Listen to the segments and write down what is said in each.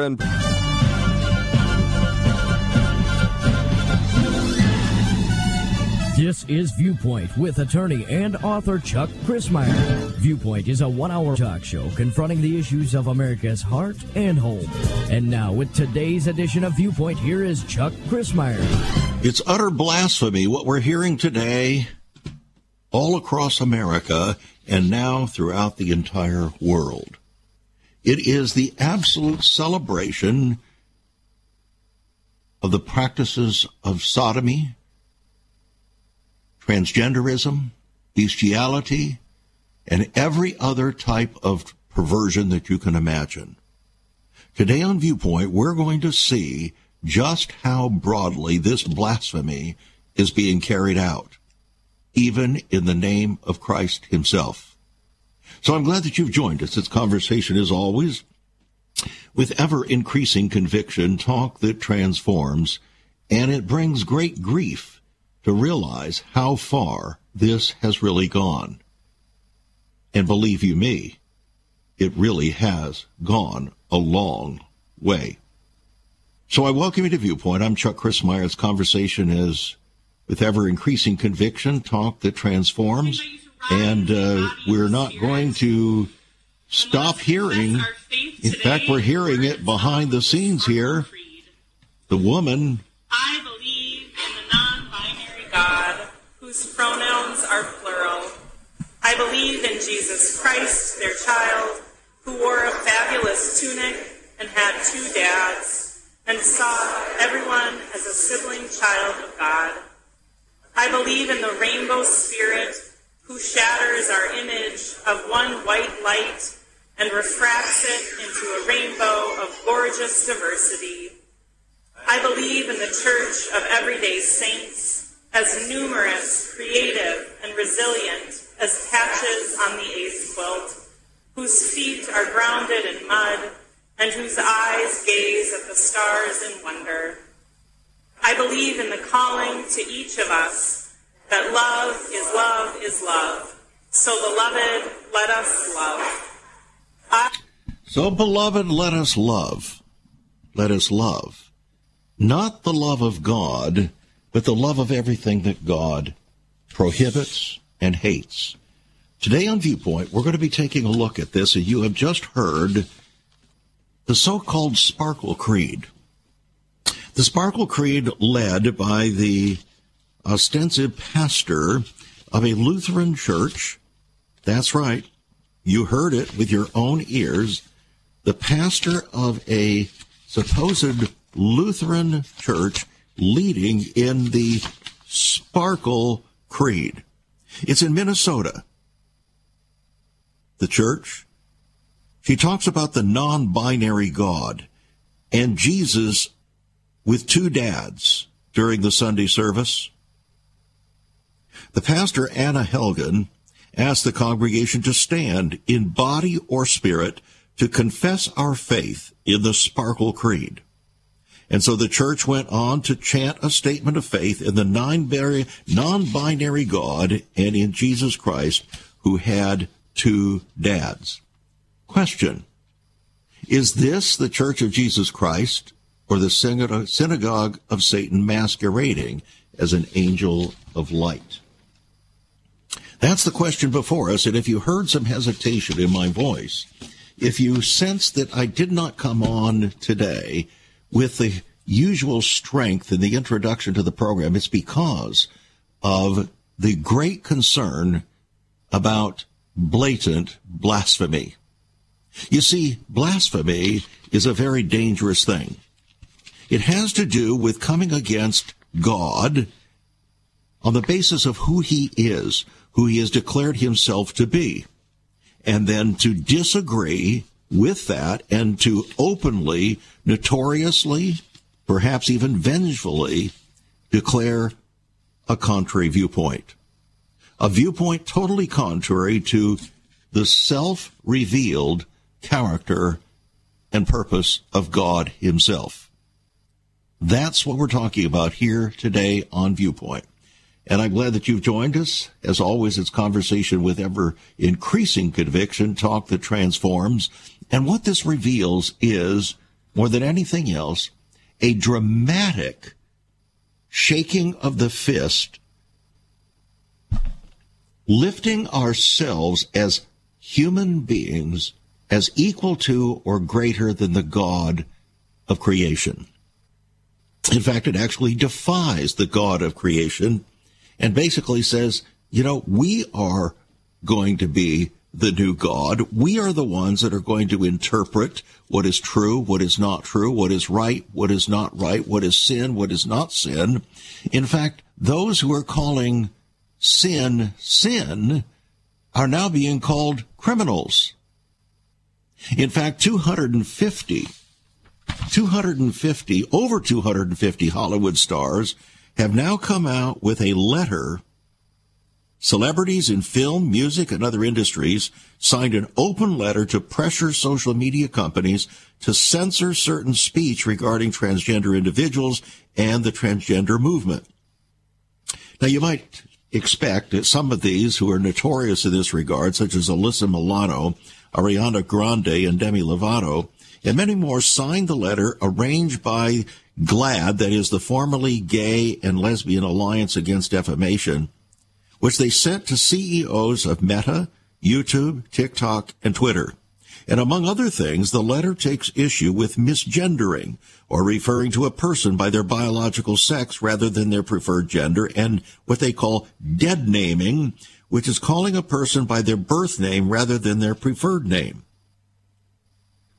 And This is Viewpoint with attorney and author Chuck Crismier. Viewpoint is a one hour talk show confronting the issues of America's heart and home. And now, with today's edition of Viewpoint, here is Chuck Crismier. It's utter blasphemy what we're hearing today all across America and now throughout the entire world. It is the absolute celebration of the practices of sodomy, transgenderism, bestiality, and every other type of perversion that you can imagine. Today on Viewpoint, we're going to see just how broadly this blasphemy is being carried out, even in the name of Christ himself. So I'm glad that you've joined us. This conversation, is always, with ever increasing conviction, talk that transforms, and it brings great grief to realize how far this has really gone. And believe you me, it really has gone a long way. So I welcome you to Viewpoint. I'm Chuck Crismier's conversation is with ever increasing conviction, talk that transforms, and uh, we're not going to stop hearing. In fact, we're hearing it behind the scenes here. The woman I believe in the non binary God whose pronouns are plural. I believe in Jesus Christ, their child, who wore a fabulous tunic and had two dads, and saw everyone as a sibling child of God. I believe in the rainbow spirit who shatters our image of one white light and refracts it into a rainbow of gorgeous diversity. I believe in the church of everyday saints as numerous, creative, and resilient as patches on the AIDS quilt, whose feet are grounded in mud and whose eyes gaze at the stars in wonder. I believe in the calling to each of us that love is love is love. So, beloved, let us love. I- so, beloved, let us love. Let us love. Not the love of God but the love of everything that God prohibits and hates. Today on Viewpoint, we're going to be taking a look at this, and you have just heard the so-called Sparkle Creed. The Sparkle Creed led by the ostensive pastor of a Lutheran church. That's right. You heard it with your own ears. The pastor of a supposed Lutheran church leading in the Sparkle Creed. It's in Minnesota. The church, she talks about the non binary God and Jesus with two dads during the Sunday service. The pastor, Anna Helgen, asked the congregation to stand in body or spirit to confess our faith in the Sparkle Creed. And so the church went on to chant a statement of faith in the non-binary God and in Jesus Christ who had two dads. Question. Is this the Church of Jesus Christ or the synagogue of Satan masquerading as an angel of light? That's the question before us. And if you heard some hesitation in my voice, if you sense that I did not come on today with the usual strength in the introduction to the program, it's because of the great concern about blatant blasphemy. You see, blasphemy is a very dangerous thing. It has to do with coming against God on the basis of who he is, who he has declared himself to be, and then to disagree with that and to openly, notoriously, perhaps even vengefully, declare a contrary viewpoint. A viewpoint totally contrary to the self revealed character and purpose of God Himself. That's what we're talking about here today on Viewpoint. And I'm glad that you've joined us. As always, it's conversation with ever increasing conviction, talk that transforms. And what this reveals is more than anything else, a dramatic shaking of the fist, lifting ourselves as human beings as equal to or greater than the God of creation. In fact, it actually defies the God of creation and basically says, you know, we are going to be the new God. We are the ones that are going to interpret what is true, what is not true, what is right, what is not right, what is sin, what is not sin. In fact, those who are calling sin sin are now being called criminals. In fact, 250, 250, over 250 Hollywood stars have now come out with a letter Celebrities in film, music, and other industries signed an open letter to pressure social media companies to censor certain speech regarding transgender individuals and the transgender movement. Now, you might expect that some of these who are notorious in this regard, such as Alyssa Milano, Ariana Grande, and Demi Lovato, and many more signed the letter arranged by GLAAD, that is the formerly Gay and Lesbian Alliance Against Defamation, which they sent to CEOs of Meta, YouTube, TikTok, and Twitter. And among other things, the letter takes issue with misgendering, or referring to a person by their biological sex rather than their preferred gender, and what they call dead naming, which is calling a person by their birth name rather than their preferred name.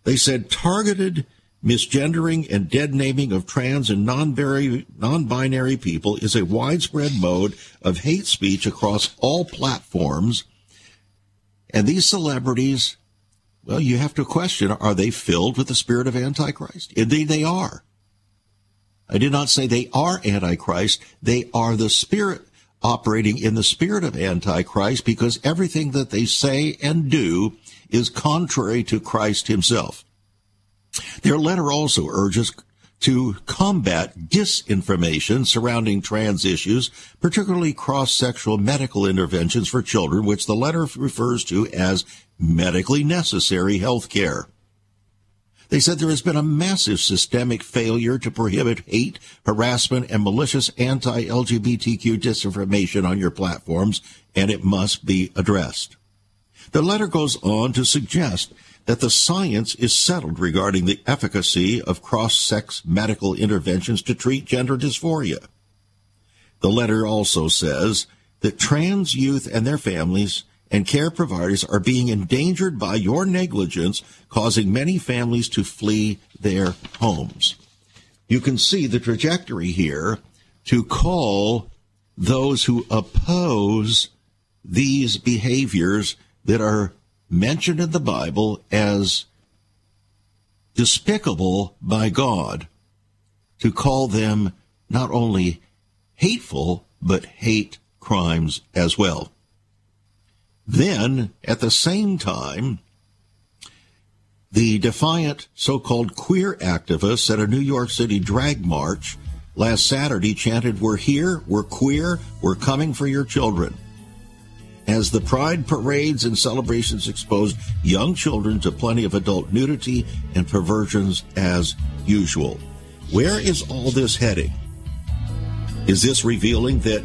They said targeted misgendering and dead naming of trans and non-binary people is a widespread mode of hate speech across all platforms. And these celebrities, well, you have to question, are they filled with the spirit of Antichrist? Indeed, they are. I did not say they are Antichrist. They are the spirit operating in the spirit of Antichrist because everything that they say and do is contrary to Christ himself. Their letter also urges to combat disinformation surrounding trans issues, particularly cross-sexual medical interventions for children, which the letter refers to as medically necessary health care. They said there has been a massive systemic failure to prohibit hate, harassment, and malicious anti-LGBTQ disinformation on your platforms, and it must be addressed. The letter goes on to suggest that the science is settled regarding the efficacy of cross-sex medical interventions to treat gender dysphoria. The letter also says that trans youth and their families and care providers are being endangered by your negligence, causing many families to flee their homes. You can see the trajectory here to call those who oppose these behaviors that are mentioned in the Bible as despicable by God to call them not only hateful, but hate crimes as well. Then, at the same time, the defiant so-called queer activists at a New York City drag march last Saturday chanted, We're here, we're queer, we're coming for your children as the pride parades and celebrations exposed young children to plenty of adult nudity and perversions as usual. Where is all this heading? Is this revealing that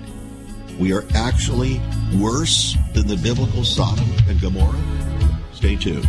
we are actually worse than the biblical Sodom and Gomorrah? Stay tuned.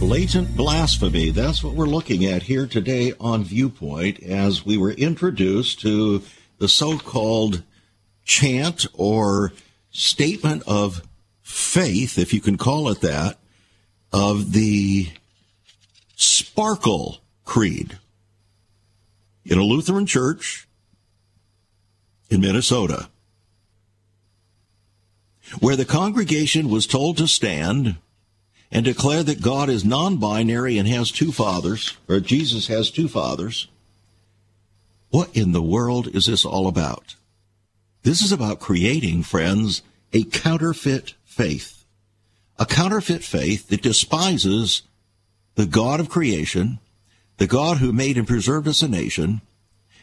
blatant blasphemy. That's what we're looking at here today on Viewpoint as we were introduced to the so called chant or statement of faith, if you can call it that, of the Sparkle Creed in a Lutheran church in Minnesota. where the congregation was told to stand and declare that God is non binary and has two fathers, or Jesus has two fathers. What in the world is this all about? This is about creating, friends, a counterfeit faith. A counterfeit faith that despises the God of creation, the God who made and preserved us a nation,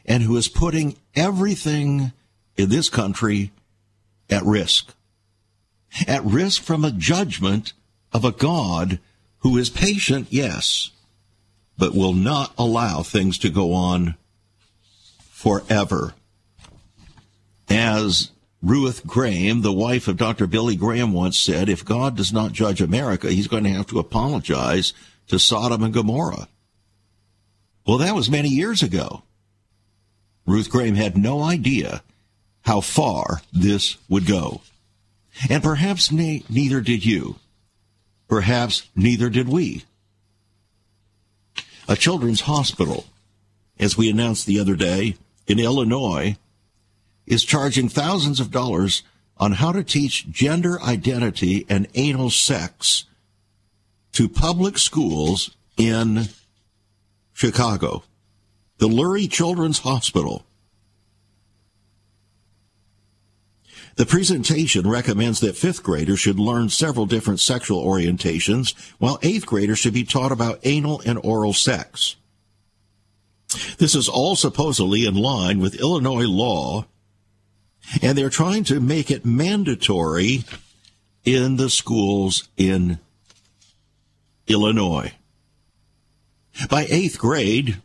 and who is putting everything in this country at risk. At risk from a judgment of a God who is patient, yes, but will not allow things to go on forever. As Ruth Graham, the wife of Dr. Billy Graham, once said, if God does not judge America, he's going to have to apologize to Sodom and Gomorrah. Well, that was many years ago. Ruth Graham had no idea how far this would go. And perhaps ne- neither did you. Perhaps neither did we. A children's hospital, as we announced the other day, in Illinois, is charging thousands of dollars on how to teach gender identity and anal sex to public schools in Chicago. The Lurie Children's Hospital The presentation recommends that fifth graders should learn several different sexual orientations, while eighth graders should be taught about anal and oral sex. This is all supposedly in line with Illinois law, and they're trying to make it mandatory in the schools in Illinois. By eighth grade,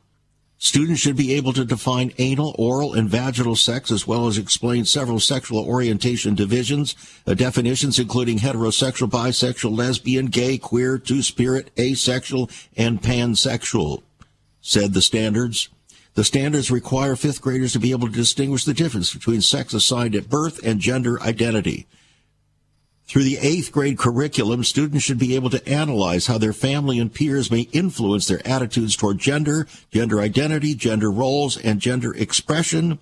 Students should be able to define anal, oral, and vaginal sex as well as explain several sexual orientation divisions, uh, definitions including heterosexual, bisexual, lesbian, gay, queer, two-spirit, asexual, and pansexual, said the standards. The standards require fifth graders to be able to distinguish the difference between sex assigned at birth and gender identity. Through the eighth grade curriculum, students should be able to analyze how their family and peers may influence their attitudes toward gender, gender identity, gender roles, and gender expression.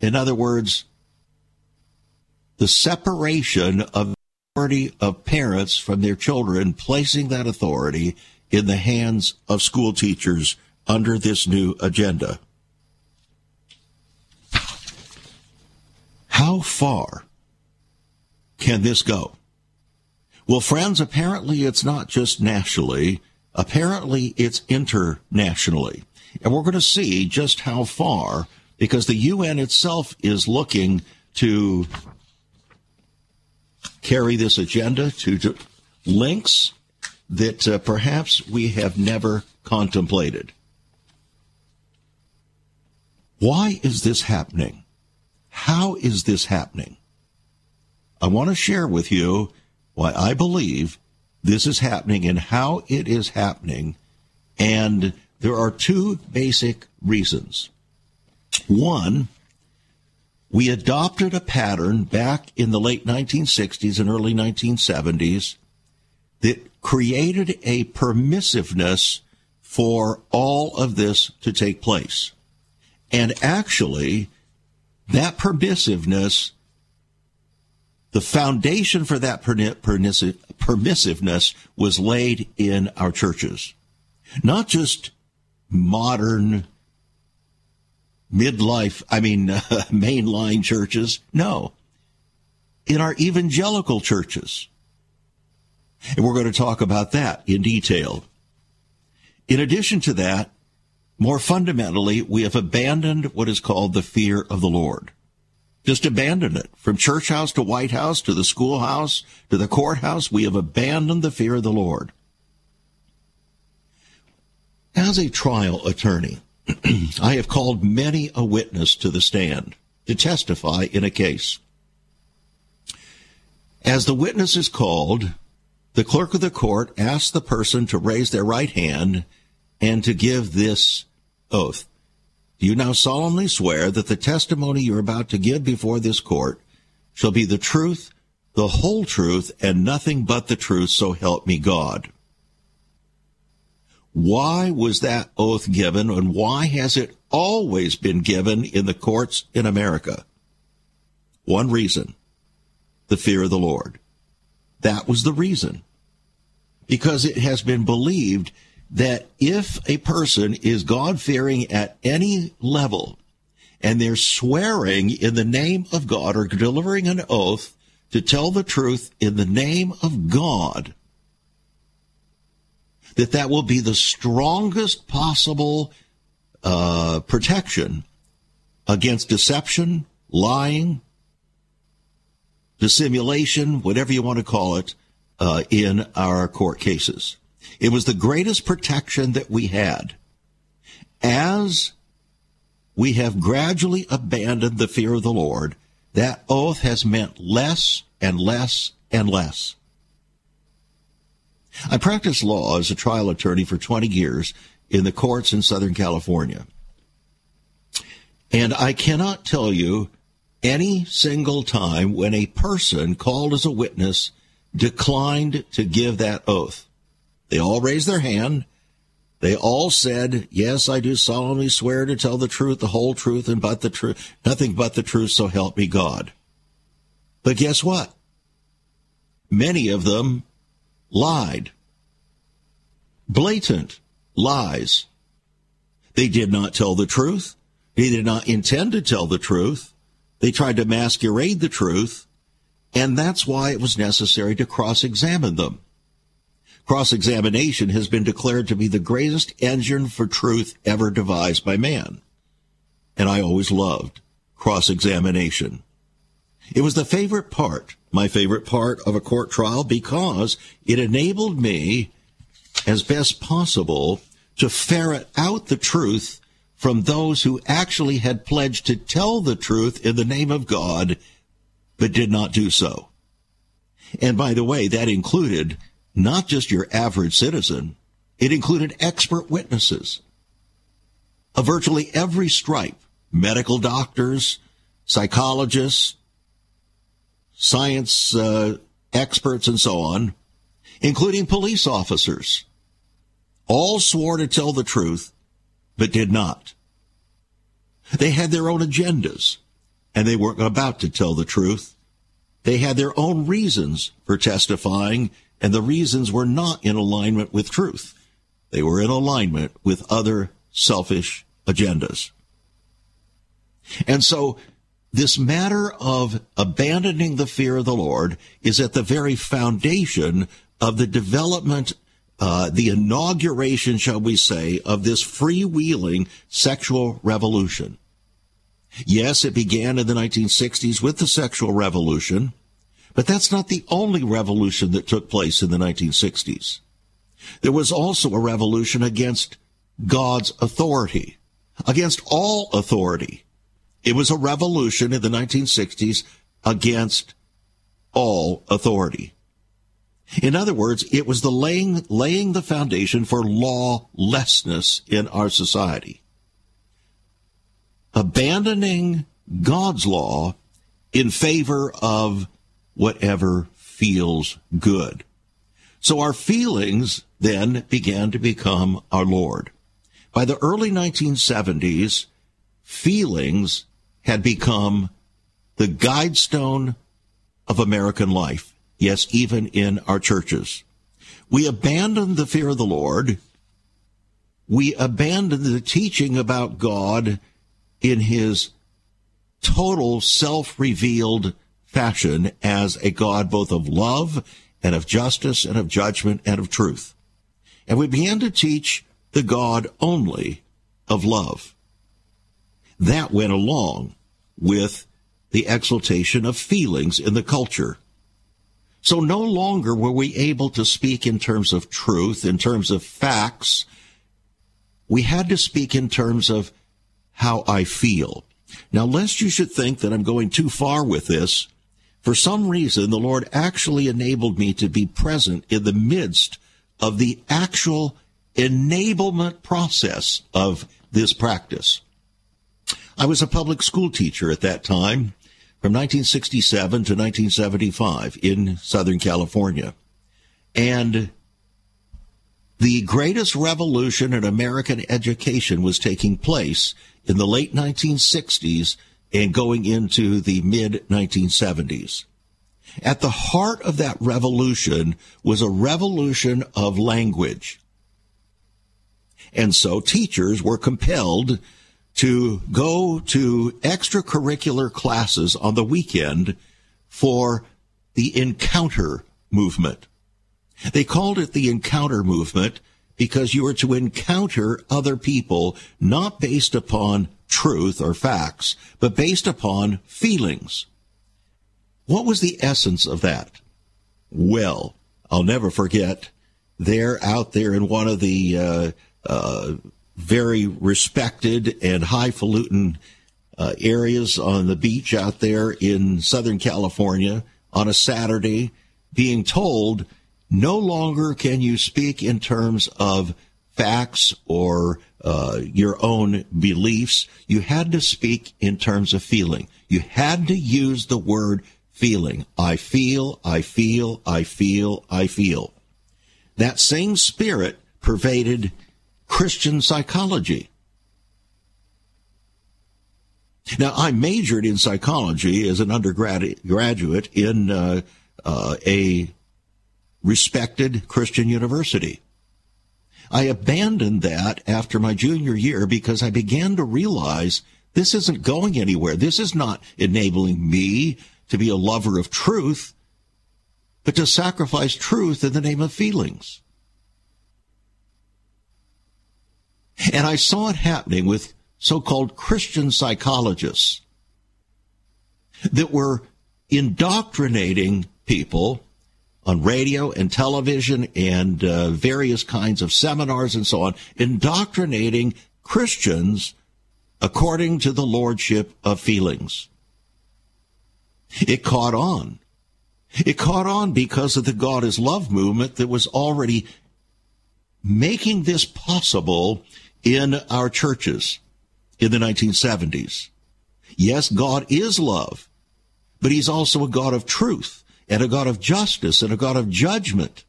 In other words, the separation of authority of parents from their children, placing that authority in the hands of school teachers under this new agenda. How far can this go? Well, friends, apparently it's not just nationally. Apparently it's internationally. And we're going to see just how far, because the UN itself is looking to carry this agenda to, links that uh, perhaps we have never contemplated. Why is this happening? How is this happening? I want to share with you why I believe this is happening and how it is happening. And there are two basic reasons. One, we adopted a pattern back in the late 1960s and early 1970s that created a permissiveness for all of this to take place. And actually, that permissiveness the foundation for that permissiveness was laid in our churches. Not just modern midlife, I mean, uh, mainline churches. No. In our evangelical churches. And we're going to talk about that in detail. In addition to that, more fundamentally, we have abandoned what is called the fear of the Lord. Just abandon it. From church house to White House to the schoolhouse to the courthouse, we have abandoned the fear of the Lord. As a trial attorney, I have called many a witness to the stand to testify in a case. As the witness is called, the clerk of the court asks the person to raise their right hand and to give this oath. You now solemnly swear that the testimony you're about to give before this court shall be the truth, the whole truth, and nothing but the truth, so help me God? Why was that oath given, and why has it always been given in the courts in America? One reason the fear of the Lord. That was the reason. Because it has been believed that if a person is God fearing at any level and they're swearing in the name of God or delivering an oath to tell the truth in the name of God, that that will be the strongest possible uh, protection against deception, lying, dissimulation, whatever you want to call it, uh, in our court cases. It was the greatest protection that we had. As we have gradually abandoned the fear of the Lord, that oath has meant less and less and less. I practiced law as a trial attorney for 20 years in the courts in Southern California. And I cannot tell you any single time when a person called as a witness declined to give that oath. They all raised their hand. They all said, Yes, I do solemnly swear to tell the truth, the whole truth, and but the truth, nothing but the truth, so help me God. But guess what? Many of them lied. Blatant lies. They did not tell the truth. They did not intend to tell the truth. They tried to masquerade the truth. And that's why it was necessary to cross examine them. Cross examination has been declared to be the greatest engine for truth ever devised by man. And I always loved cross examination. It was the favorite part, my favorite part of a court trial because it enabled me as best possible to ferret out the truth from those who actually had pledged to tell the truth in the name of God, but did not do so. And by the way, that included not just your average citizen, it included expert witnesses of virtually every stripe medical doctors, psychologists, science uh, experts, and so on, including police officers. All swore to tell the truth, but did not. They had their own agendas, and they weren't about to tell the truth. They had their own reasons for testifying and the reasons were not in alignment with truth. They were in alignment with other selfish agendas. And so this matter of abandoning the fear of the Lord is at the very foundation of the development, uh, the inauguration, shall we say, of this freewheeling sexual revolution. Yes, it began in the 1960s with the sexual revolution. But that's not the only revolution that took place in the 1960s. There was also a revolution against God's authority, against all authority. It was a revolution in the 1960s against all authority. In other words, it was the laying, laying the foundation for lawlessness in our society. Abandoning God's law in favor of whatever feels good. So our feelings then began to become our Lord. By the early 1970s, feelings had become the guidestone of American life. Yes, even in our churches. We abandoned the fear of the Lord. We abandoned the teaching about God in his total self-revealed fashion as a God both of love and of justice and of judgment and of truth. And we began to teach the God only of love. That went along with the exaltation of feelings in the culture. So no longer were we able to speak in terms of truth, in terms of facts. We had to speak in terms of how I feel. Now, lest you should think that I'm going too far with this, for some reason, the Lord actually enabled me to be present in the midst of the actual enablement process of this practice. I was a public school teacher at that time from 1967 to 1975 in Southern California. And the greatest revolution in American education was taking place in the late 1960s and going into the mid 1970s. At the heart of that revolution was a revolution of language. And so teachers were compelled to go to extracurricular classes on the weekend for the encounter movement. They called it the encounter movement because you were to encounter other people not based upon truth or facts, but based upon feelings. What was the essence of that? Well, I'll never forget. They're out there in one of the uh, uh, very respected and highfalutin uh, areas on the beach out there in Southern California on a Saturday, being told no longer can you speak in terms of facts or uh, your own beliefs. You had to speak in terms of feeling. You had to use the word feeling. I feel, I feel, I feel, I feel. That same spirit pervaded Christian psychology. Now, I majored in psychology as an undergraduate in uh, uh, a respected Christian university. I abandoned that after my junior year because I began to realize this isn't going anywhere. This is not enabling me to be a lover of truth, but to sacrifice truth in the name of feelings. And I saw it happening with so-called Christian psychologists that were indoctrinating people on radio and television and uh, various kinds of seminars and so on, indoctrinating Christians according to the lordship of feelings. It caught on. It caught on because of the God is Love movement that was already making this possible in our churches in the 1970s. Yes, God is love, but he's also a God of truth and a God of justice and a God of judgment.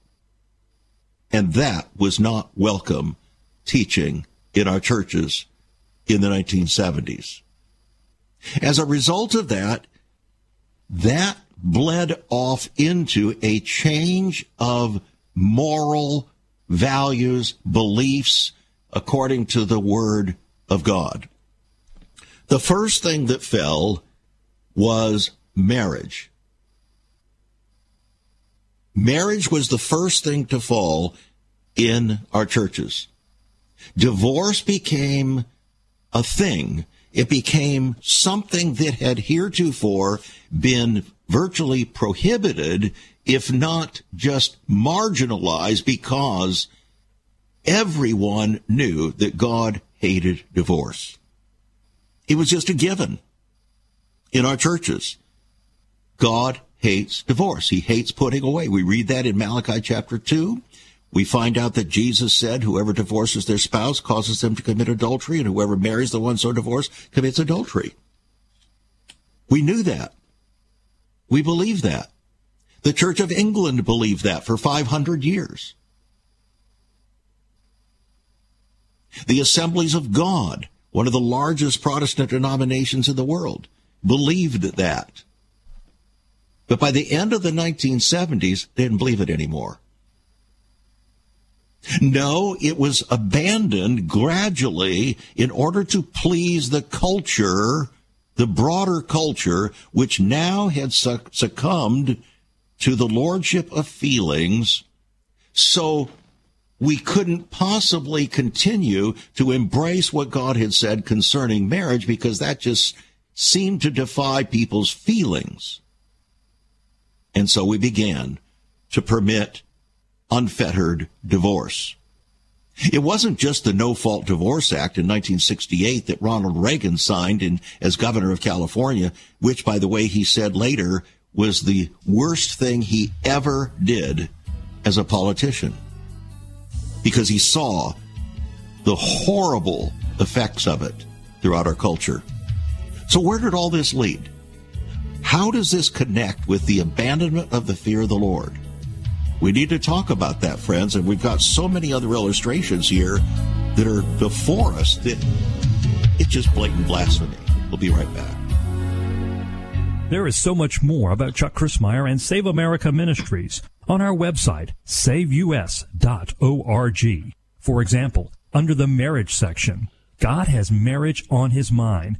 And that was not welcome teaching in our churches in the 1970s. As a result of that, that bled off into a change of moral values, beliefs, according to the Word of God. The first thing that fell was marriage. Marriage was the first thing to fall in our churches. Divorce became a thing. It became something that had heretofore been virtually prohibited, if not just marginalized, because everyone knew that God hated divorce. It was just a given in our churches. God hates divorce. He hates putting away. We read that in Malachi chapter 2. We find out that Jesus said, whoever divorces their spouse causes them to commit adultery, and whoever marries the one so divorced commits adultery. We knew that. We believe that. The Church of England believed that for 500 years. The Assemblies of God, one of the largest Protestant denominations in the world, believed that. But by the end of the 1970s, they didn't believe it anymore. No, it was abandoned gradually in order to please the culture, the broader culture, which now had succumbed to the lordship of feelings. So we couldn't possibly continue to embrace what God had said concerning marriage because that just seemed to defy people's feelings. And so we began to permit unfettered divorce. It wasn't just the No Fault Divorce Act in 1968 that Ronald Reagan signed in, as governor of California, which, by the way, he said later was the worst thing he ever did as a politician because he saw the horrible effects of it throughout our culture. So, where did all this lead? How does this connect with the abandonment of the fear of the Lord? We need to talk about that, friends, and we've got so many other illustrations here that are before us that it's just blatant blasphemy. We'll be right back. There is so much more about Chuck Crismier and Save America Ministries on our website, saveus.org. For example, under the marriage section, God has marriage on his mind.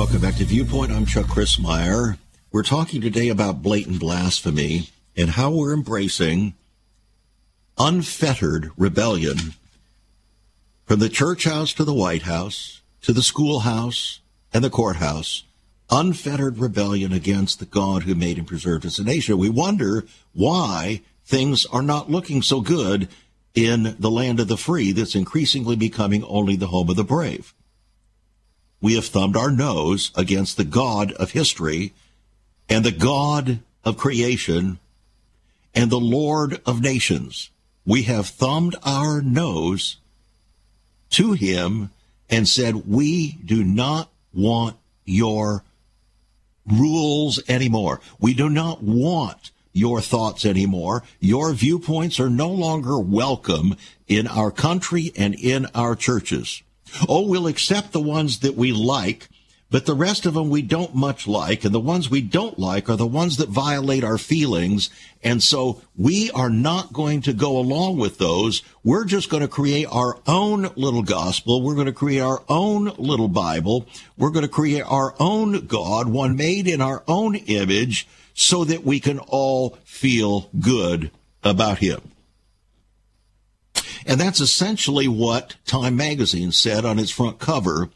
Welcome back to Viewpoint. I'm Chuck Crismier. We're talking today about blatant blasphemy and how we're embracing unfettered rebellion from the church house to the White House to the schoolhouse and the courthouse. Unfettered rebellion against the God who made and preserved us a nation. We wonder why things are not looking so good in the land of the free that's increasingly becoming only the home of the brave we have thumbed our nose against the God of history and the God of creation and the Lord of nations. We have thumbed our nose to him and said, we do not want your rules anymore. We do not want your thoughts anymore. Your viewpoints are no longer welcome in our country and in our churches. Oh, we'll accept the ones that we like, but the rest of them we don't much like, and the ones we don't like are the ones that violate our feelings, and so we are not going to go along with those. We're just going to create our own little gospel. We're going to create our own little Bible. We're going to create our own God, one made in our own image, so that we can all feel good about Him. And that's essentially what Time magazine said on its front cover,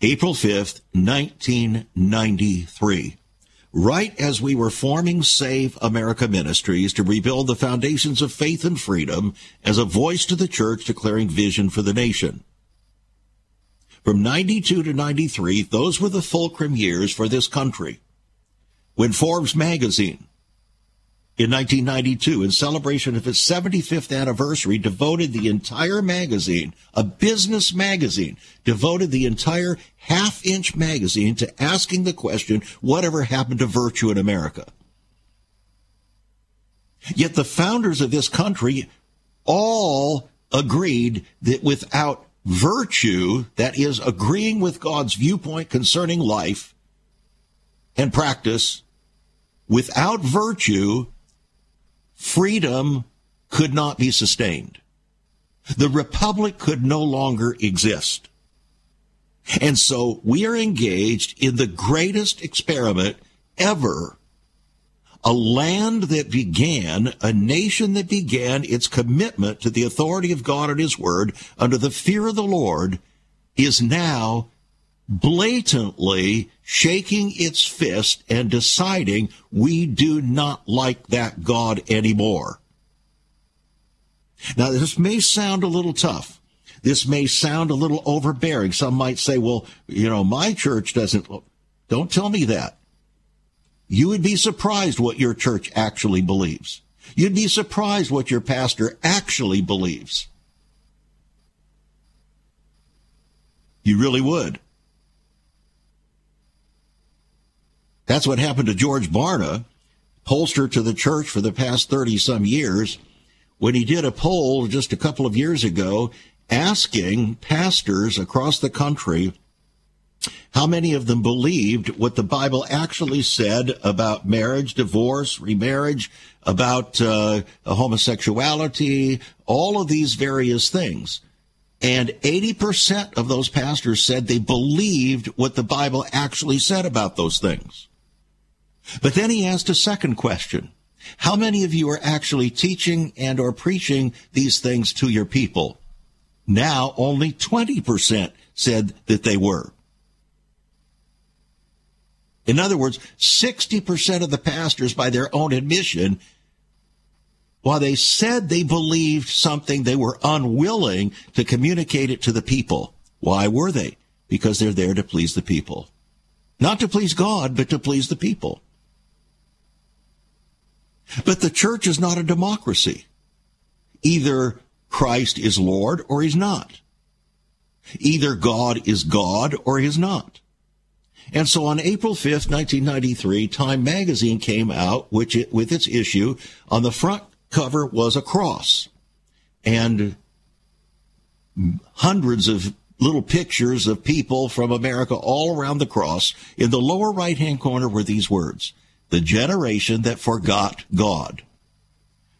April 5th, 1993. Right as we were forming Save America Ministries to rebuild the foundations of faith and freedom as a voice to the church declaring vision for the nation. From 92 to 93, those were the fulcrum years for this country. When Forbes magazine in 1992 in celebration of its 75th anniversary devoted the entire magazine, a business magazine, devoted the entire half inch magazine to asking the question, whatever happened to virtue in America? Yet the founders of this country all agreed that without virtue, that is agreeing with God's viewpoint concerning life and practice, without virtue, freedom could not be sustained. The republic could no longer exist. And so we are engaged in the greatest experiment ever. A land that began, a nation that began its commitment to the authority of God and His Word under the fear of the Lord is now blatantly shaking its fist and deciding we do not like that God anymore. Now, this may sound a little tough. This may sound a little overbearing. Some might say, well, you know, my church doesn't. Don't tell me that. You would be surprised what your church actually believes. You'd be surprised what your pastor actually believes. You really would. That's what happened to George Barna, pollster to the church for the past 30 some years, when he did a poll just a couple of years ago asking pastors across the country how many of them believed what the Bible actually said about marriage, divorce, remarriage, about uh, homosexuality, all of these various things. And 80% of those pastors said they believed what the Bible actually said about those things. But then he asked a second question. How many of you are actually teaching and or preaching these things to your people? Now only 20% said that they were. In other words, 60% of the pastors, by their own admission, while they said they believed something, they were unwilling to communicate it to the people. Why were they? Because they're there to please the people. Not to please God, but to please the people. But the church is not a democracy. Either Christ is Lord or he's not. Either God is God or he's not. And so on April 5th, 1993, Time magazine came out which it, with its issue. On the front cover was a cross and hundreds of little pictures of people from America all around the cross. In the lower right hand corner were these words, the generation that forgot God.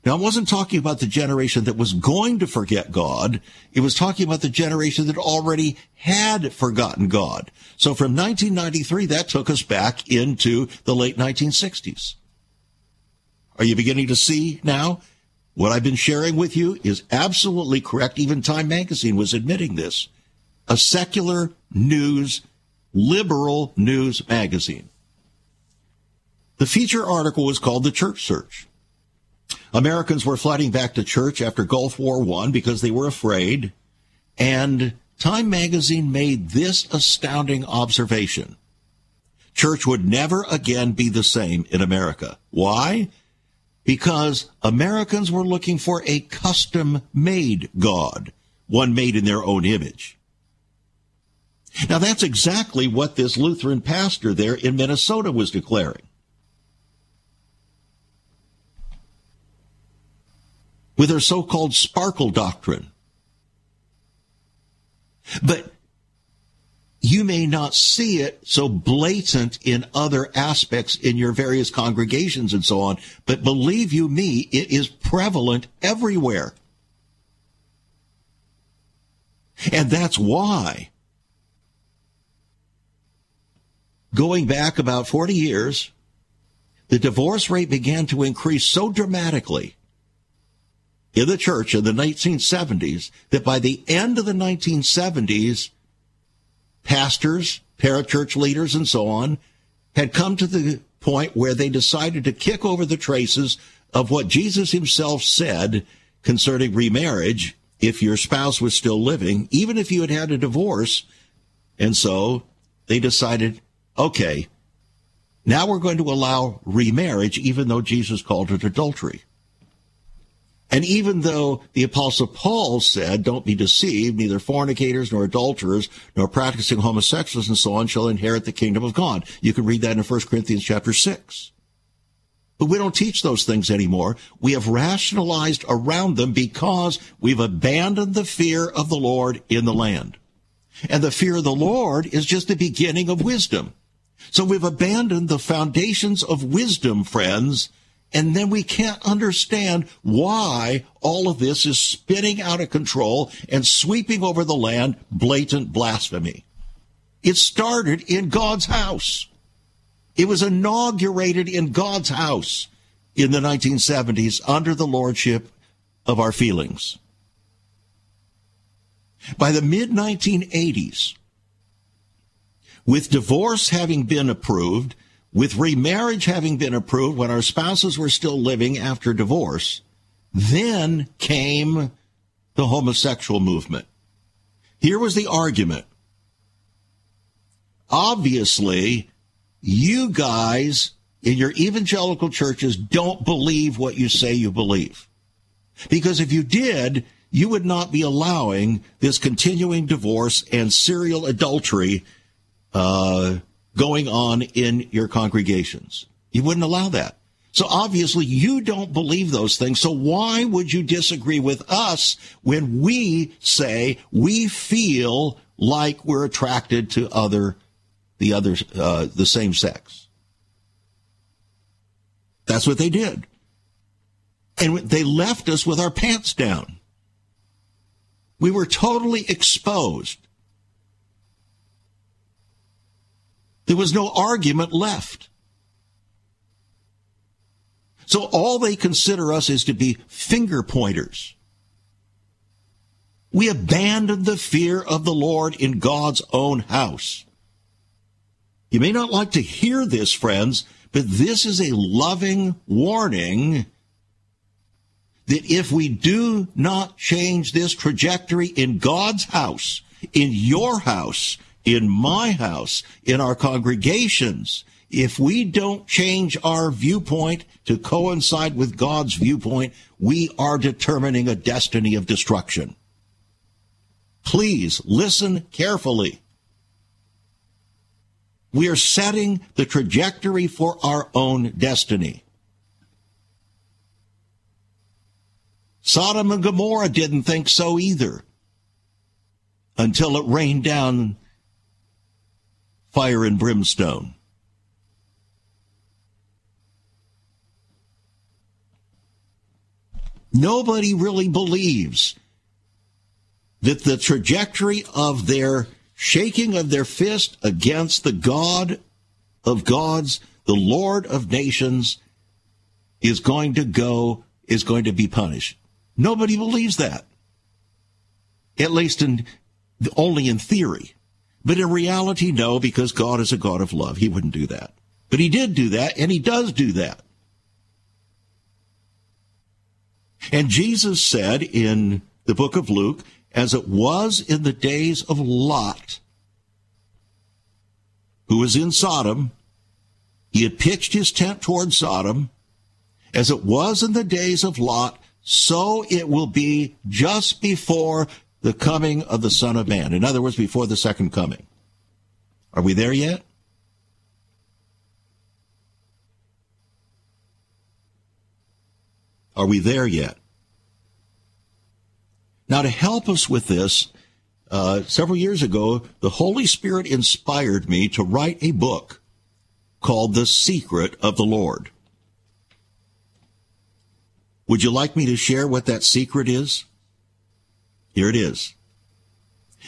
Now, I wasn't talking about the generation that was going to forget God. It was talking about the generation that already had forgotten God. So from 1993, that took us back into the late 1960s. Are you beginning to see now? What I've been sharing with you is absolutely correct. Even Time Magazine was admitting this. A secular news, liberal news magazine. The feature article was called The Church Search. Americans were flooding back to church after Gulf War I because they were afraid. And Time magazine made this astounding observation. Church would never again be the same in America. Why? Because Americans were looking for a custom made God, one made in their own image. Now that's exactly what this Lutheran pastor there in Minnesota was declaring. With their so-called sparkle doctrine. But you may not see it so blatant in other aspects in your various congregations and so on, but believe you me, it is prevalent everywhere. And that's why, going back about 40 years, the divorce rate began to increase so dramatically in the church in the 1970s that by the end of the 1970s, pastors, parachurch leaders, and so on had come to the point where they decided to kick over the traces of what Jesus himself said concerning remarriage if your spouse was still living, even if you had had a divorce. And so they decided, okay, now we're going to allow remarriage, even though Jesus called it adultery. And even though the apostle Paul said, don't be deceived, neither fornicators nor adulterers nor practicing homosexuals and so on shall inherit the kingdom of God. You can read that in 1 Corinthians chapter 6. But we don't teach those things anymore. We have rationalized around them because we've abandoned the fear of the Lord in the land. And the fear of the Lord is just the beginning of wisdom. So we've abandoned the foundations of wisdom, friends, and then we can't understand why all of this is spinning out of control and sweeping over the land blatant blasphemy. It started in God's house. It was inaugurated in God's house in the 1970s under the lordship of our feelings. By the mid 1980s, with divorce having been approved with remarriage having been approved when our spouses were still living after divorce, then came the homosexual movement. Here was the argument. Obviously, you guys in your evangelical churches don't believe what you say you believe. Because if you did, you would not be allowing this continuing divorce and serial adultery uh, going on in your congregations. You wouldn't allow that. So obviously you don't believe those things. So why would you disagree with us when we say we feel like we're attracted to other, the other, uh, the same sex? That's what they did. And they left us with our pants down. We were totally exposed. There was no argument left. So all they consider us is to be finger pointers. We abandon the fear of the Lord in God's own house. You may not like to hear this, friends, but this is a loving warning that if we do not change this trajectory in God's house, in your house, in my house, in our congregations, if we don't change our viewpoint to coincide with God's viewpoint, we are determining a destiny of destruction. Please listen carefully. We are setting the trajectory for our own destiny. Sodom and Gomorrah didn't think so either until it rained down fire and brimstone. Nobody really believes that the trajectory of their shaking of their fist against the God of gods, the Lord of nations, is going to go, is going to be punished. Nobody believes that. At least in only in theory. But in reality, no, because God is a God of love. He wouldn't do that. But he did do that, and he does do that. And Jesus said in the book of Luke, as it was in the days of Lot, who was in Sodom, he had pitched his tent toward Sodom, as it was in the days of Lot, so it will be just before the coming of the Son of Man. In other words, before the second coming. Are we there yet? Are we there yet? Now, to help us with this, uh, several years ago, the Holy Spirit inspired me to write a book called The Secret of the Lord. Would you like me to share what that secret is? Here it is.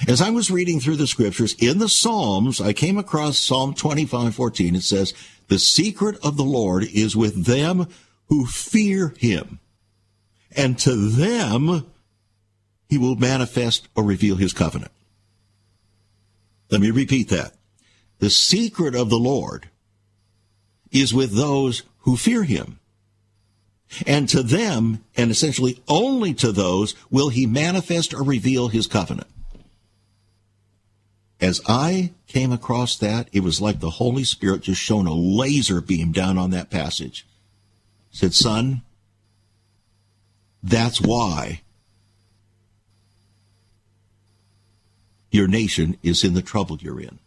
As I was reading through the scriptures in the Psalms, I came across Psalm 25:14. It says, "The secret of the Lord is with them who fear him, and to them he will manifest or reveal his covenant." Let me repeat that. The secret of the Lord is with those who fear him. And to them, and essentially only to those, will he manifest or reveal his covenant. As I came across that, it was like the Holy Spirit just shone a laser beam down on that passage. Said, son, that's why your nation is in the trouble you're in.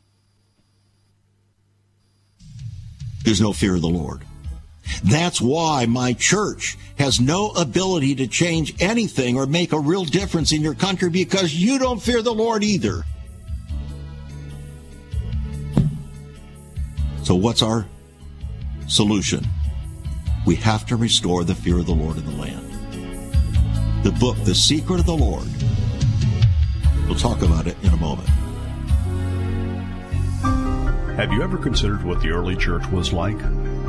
There's no fear of the Lord. That's why my church has no ability to change anything or make a real difference in your country because you don't fear the Lord either. So, what's our solution? We have to restore the fear of the Lord in the land. The book, The Secret of the Lord. We'll talk about it in a moment. Have you ever considered what the early church was like?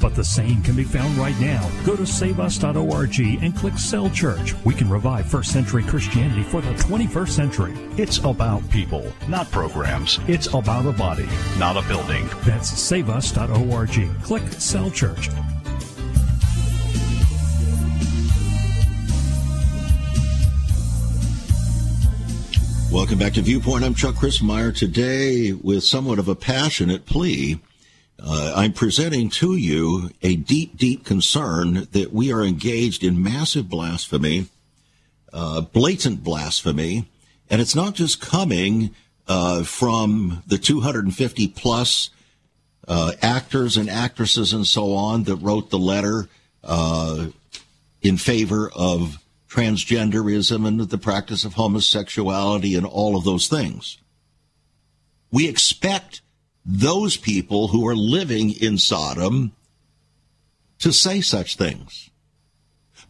But the same can be found right now. Go to saveus.org and click Cell Church. We can revive first century Christianity for the 21st century. It's about people, not programs. It's about a body, not a building. That's saveus.org. Click Cell Church. Welcome back to Viewpoint. I'm Chuck Crismier Today, with somewhat of a passionate plea, uh, I'm presenting to you a deep, deep concern that we are engaged in massive blasphemy, uh, blatant blasphemy, and it's not just coming uh, from the 250 plus uh, actors and actresses and so on that wrote the letter uh, in favor of transgenderism and the practice of homosexuality and all of those things. We expect those people who are living in Sodom to say such things.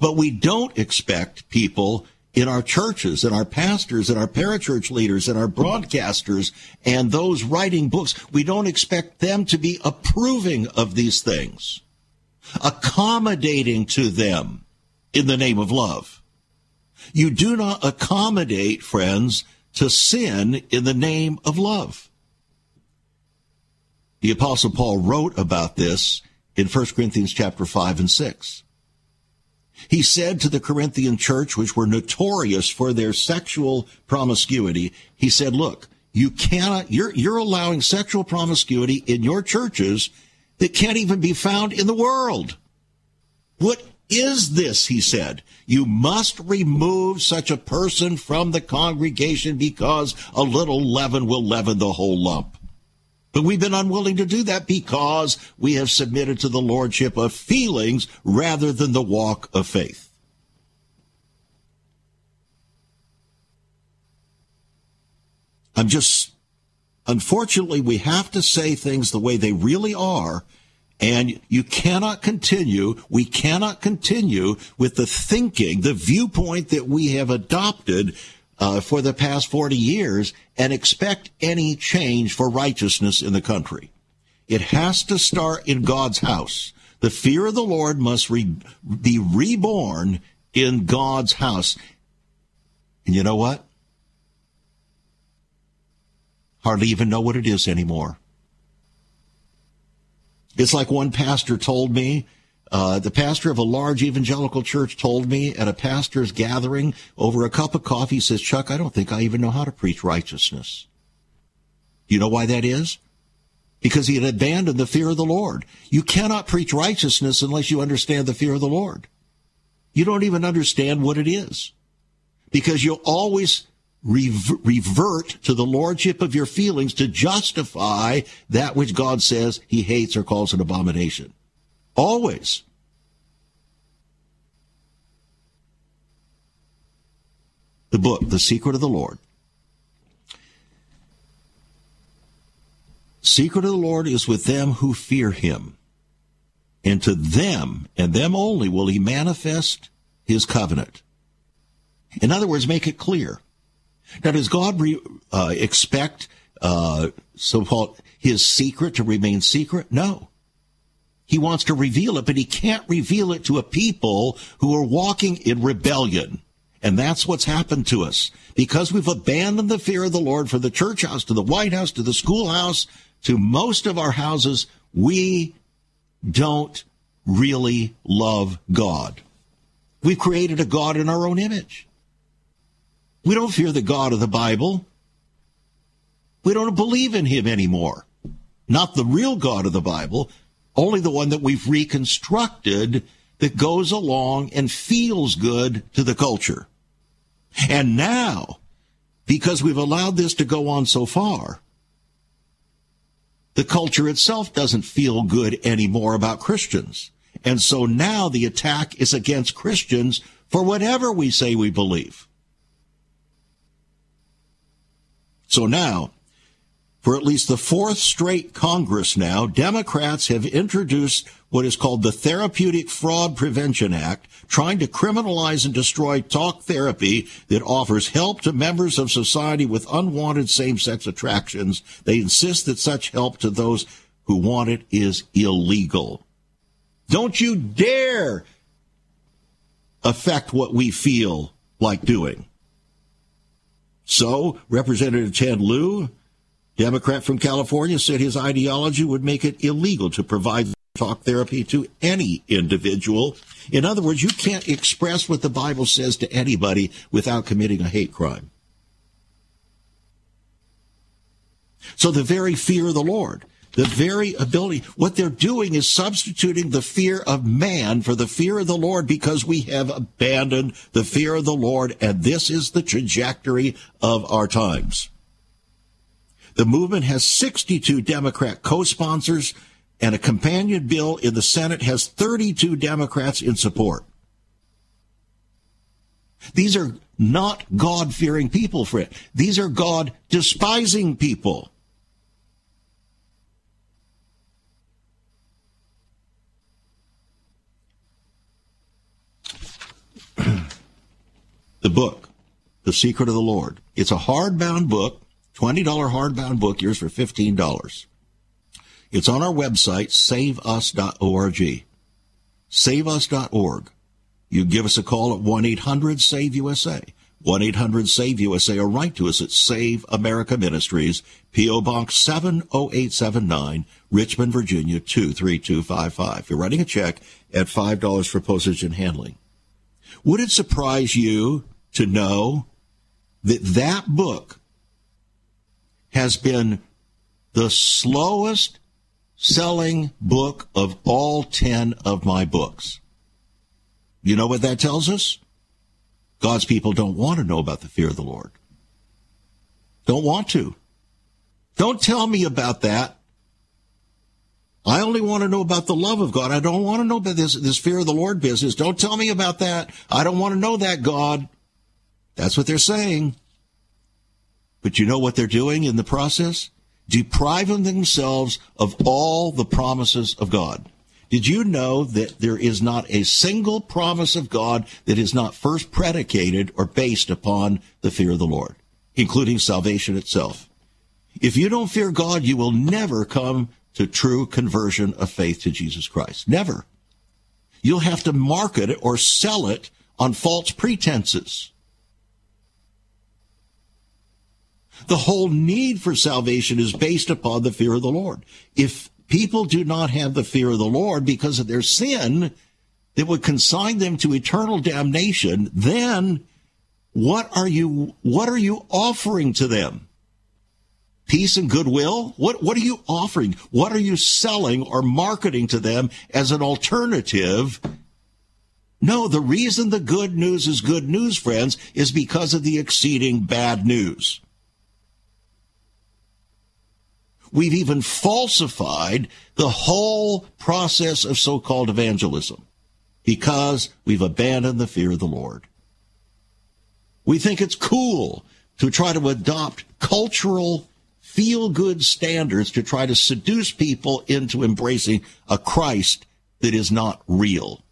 But we don't expect people in our churches and our pastors and our parachurch leaders and our broadcasters and those writing books, we don't expect them to be approving of these things, accommodating to them in the name of love. You do not accommodate, friends, to sin in the name of love. The apostle Paul wrote about this in 1 Corinthians chapter 5 and 6. He said to the Corinthian church, which were notorious for their sexual promiscuity, he said, look, you cannot, you're, you're allowing sexual promiscuity in your churches that can't even be found in the world. What is this? He said. You must remove such a person from the congregation because a little leaven will leaven the whole lump. But we've been unwilling to do that because we have submitted to the lordship of feelings rather than the walk of faith. I'm just, unfortunately, we have to say things the way they really are. And you cannot continue, we cannot continue with the thinking, the viewpoint that we have adopted uh, for the past 40 years and expect any change for righteousness in the country. It has to start in God's house. The fear of the Lord must re- be reborn in God's house. And you know what? Hardly even know what it is anymore. It's like one pastor told me uh, the pastor of a large evangelical church told me at a pastor's gathering over a cup of coffee, he says, Chuck, I don't think I even know how to preach righteousness. You know why that is? Because he had abandoned the fear of the Lord. You cannot preach righteousness unless you understand the fear of the Lord. You don't even understand what it is. Because you'll always revert to the lordship of your feelings to justify that which God says he hates or calls an abomination. Always. The book, The Secret of the Lord. Secret of the Lord is with them who fear him. And to them, and them only, will he manifest his covenant. In other words, make it clear. Now, does God re, uh, expect uh, so-called his secret to remain secret? No. He wants to reveal it, but he can't reveal it to a people who are walking in rebellion. And that's what's happened to us. Because we've abandoned the fear of the Lord for the church house to the White House to the schoolhouse to most of our houses, we don't really love God. We've created a God in our own image. We don't fear the God of the Bible. We don't believe in him anymore. Not the real God of the Bible, only the one that we've reconstructed that goes along and feels good to the culture. And now, because we've allowed this to go on so far, the culture itself doesn't feel good anymore about Christians. And so now the attack is against Christians for whatever we say we believe. So now, for at least the fourth straight Congress now, Democrats have introduced what is called the Therapeutic Fraud Prevention Act, trying to criminalize and destroy talk therapy that offers help to members of society with unwanted same-sex attractions. They insist that such help to those who want it is illegal. Don't you dare affect what we feel like doing. So, Representative Ted Lieu Democrat from California said his ideology would make it illegal to provide talk therapy to any individual. In other words, you can't express what the Bible says to anybody without committing a hate crime. So the very fear of the Lord, the very ability, what they're doing is substituting the fear of man for the fear of the Lord because we have abandoned the fear of the Lord, and this is the trajectory of our times. The movement has 62 Democrat co-sponsors and a companion bill in the Senate has 32 Democrats in support. These are not God fearing people, Fred. These are God despising people. the book, The Secret of the Lord. It's a hardbound book, $20 hardbound book, yours for $15. It's on our website, saveus.org. Saveus.org. You give us a call at 1 800 SAVE USA. 1 800 SAVE USA or write to us at Save America Ministries, P.O. Box 70879, Richmond, Virginia 23255. You're writing a check at $5 for postage and handling. Would it surprise you to know that that book has been the slowest selling book of all 10 of my books? You know what that tells us? God's people don't want to know about the fear of the Lord. Don't want to. Don't tell me about that. I only want to know about the love of God. I don't want to know about this, this fear of the Lord business. Don't tell me about that. I don't want to know that, God. That's what they're saying. But you know what they're doing in the process? Depriving themselves of all the promises of God. Did you know that there is not a single promise of God that is not first predicated or based upon the fear of the Lord, including salvation itself? If you don't fear God, you will never come to true conversion of faith to Jesus Christ. Never. You'll have to market it or sell it on false pretenses. The whole need for salvation is based upon the fear of the Lord. If people do not have the fear of the Lord because of their sin that would consign them to eternal damnation, then what are you what are you offering to them? Peace and goodwill? What what are you offering? What are you selling or marketing to them as an alternative? No, the reason the good news is good news, friends, is because of the exceeding bad news. We've even falsified the whole process of so called evangelism because we've abandoned the fear of the Lord. We think it's cool to try to adopt cultural feel good standards to try to seduce people into embracing a Christ that is not real.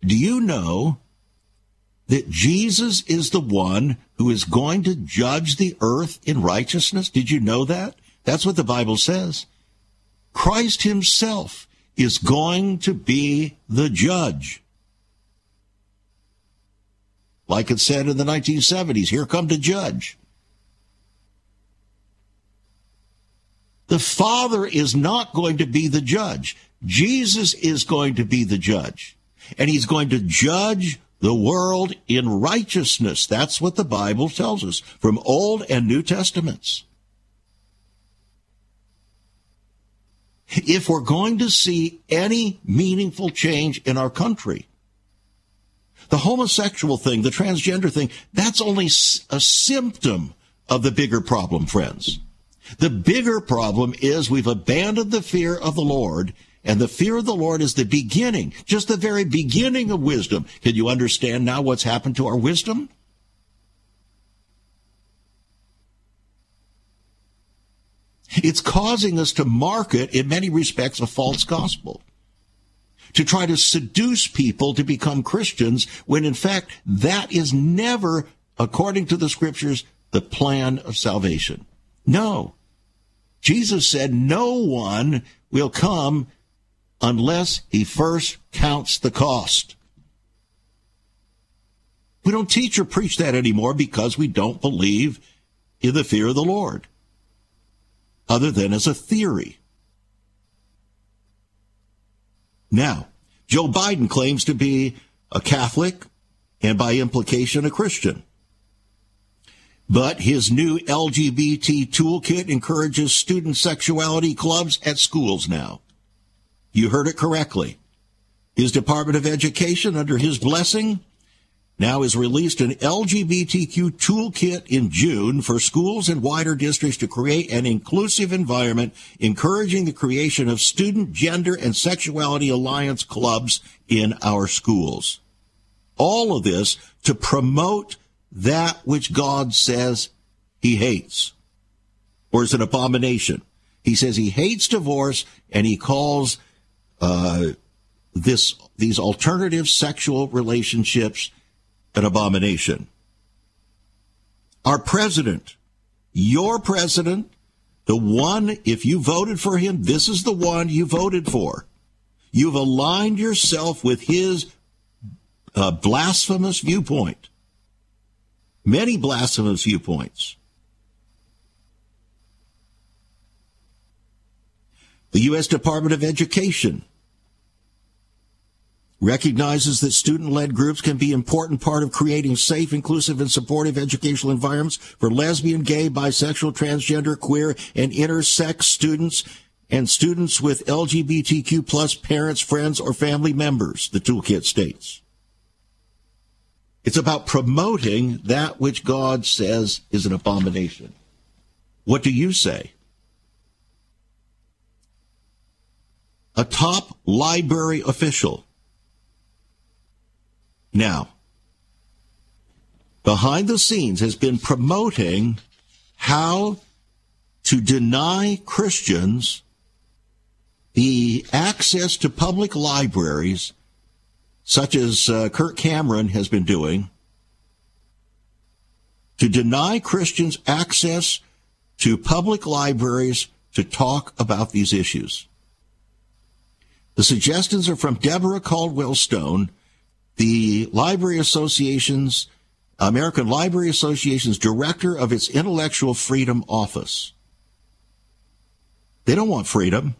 Do you know that Jesus is the one who is going to judge the earth in righteousness? Did you know that? That's what the Bible says. Christ himself is going to be the judge. Like it said in the 1970s, here come to judge. The Father is not going to be the judge. Jesus is going to be the judge. And he's going to judge the world in righteousness. That's what the Bible tells us from Old and New Testaments. If we're going to see any meaningful change in our country, the homosexual thing, the transgender thing, that's only a symptom of the bigger problem, friends. The bigger problem is we've abandoned the fear of the Lord and the fear of the Lord is the beginning, just the very beginning of wisdom. Can you understand now what's happened to our wisdom? It's causing us to market, in many respects, a false gospel. To try to seduce people to become Christians when in fact that is never, according to the scriptures, the plan of salvation. No. Jesus said no one will come unless he first counts the cost. We don't teach or preach that anymore because we don't believe in the fear of the Lord, other than as a theory. Now, Joe Biden claims to be a Catholic and by implication a Christian. But his new LGBT toolkit encourages student sexuality clubs at schools now. You heard it correctly. His Department of Education, under his blessing, now has released an LGBTQ toolkit in June for schools and wider districts to create an inclusive environment, encouraging the creation of student gender and sexuality alliance clubs in our schools. All of this to promote that which God says he hates or is an abomination. He says he hates divorce and he calls uh, this these alternative sexual relationships an abomination. Our president, your president, the one, if you voted for him, this is the one you voted for. You've aligned yourself with his uh, blasphemous viewpoint. Many blasphemous viewpoints. The U.S. Department of Education recognizes that student-led groups can be an important part of creating safe, inclusive, and supportive educational environments for lesbian, gay, bisexual, transgender, queer, and intersex students and students with LGBTQ plus parents, friends, or family members, the toolkit states. It's about promoting that which God says is an abomination. What do you say? A top library official now, behind the scenes has been promoting how to deny Christians the access to public libraries, such as uh, Kirk Cameron has been doing, to deny Christians access to public libraries to talk about these issues. The suggestions are from Deborah Caldwell Stone, the Library Association's American Library Association's director of its Intellectual Freedom Office. They don't want freedom.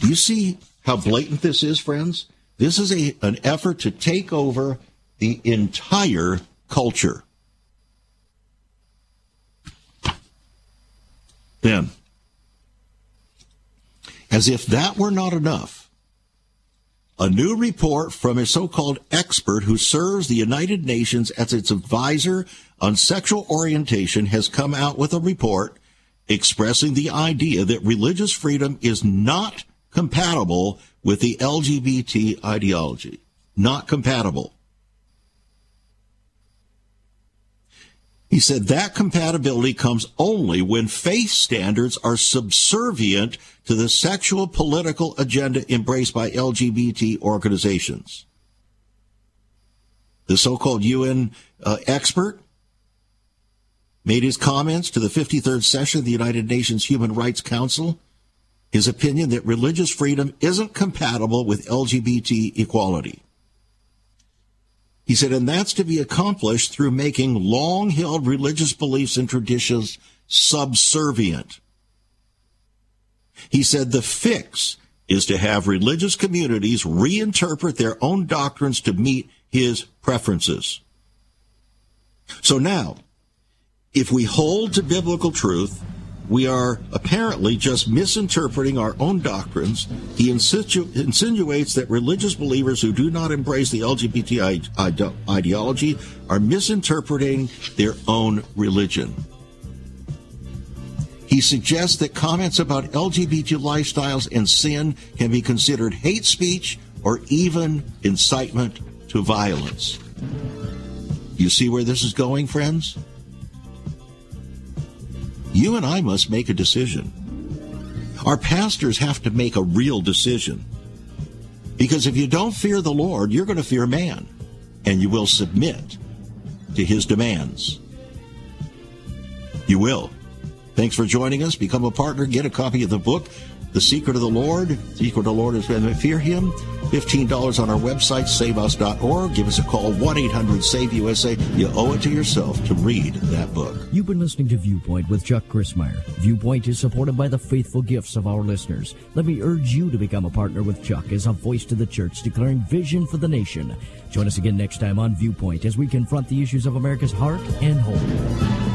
Do you see how blatant this is, friends? This is a, an effort to take over the entire culture. Then, as if that were not enough, a new report from a so-called expert who serves the United Nations as its advisor on sexual orientation has come out with a report expressing the idea that religious freedom is not compatible with the LGBT ideology. Not compatible. He said that compatibility comes only when faith standards are subservient to the sexual political agenda embraced by LGBT organizations. The so-called UN uh, expert made his comments to the 53rd session of the United Nations Human Rights Council, his opinion that religious freedom isn't compatible with LGBT equality. He said, and that's to be accomplished through making long held religious beliefs and traditions subservient. He said the fix is to have religious communities reinterpret their own doctrines to meet his preferences. So now, if we hold to biblical truth, we are apparently just misinterpreting our own doctrines. He insinu- insinuates that religious believers who do not embrace the LGBT ide- ideology are misinterpreting their own religion. He suggests that comments about LGBT lifestyles and sin can be considered hate speech or even incitement to violence. You see where this is going, friends? You and I must make a decision. Our pastors have to make a real decision. Because if you don't fear the Lord, you're going to fear man, and you will submit to his demands. You will. Thanks for joining us. Become a partner. Get a copy of the book, The Secret of the Lord. The Secret of the Lord is when we fear him. $15 on our website, saveus.org. Give us a call, 1-800-SAVE-USA. You owe it to yourself to read that book. You've been listening to Viewpoint with Chuck Crismier. Viewpoint is supported by the faithful gifts of our listeners. Let me urge you to become a partner with Chuck as a voice to the church declaring vision for the nation. Join us again next time on Viewpoint as we confront the issues of America's heart and home.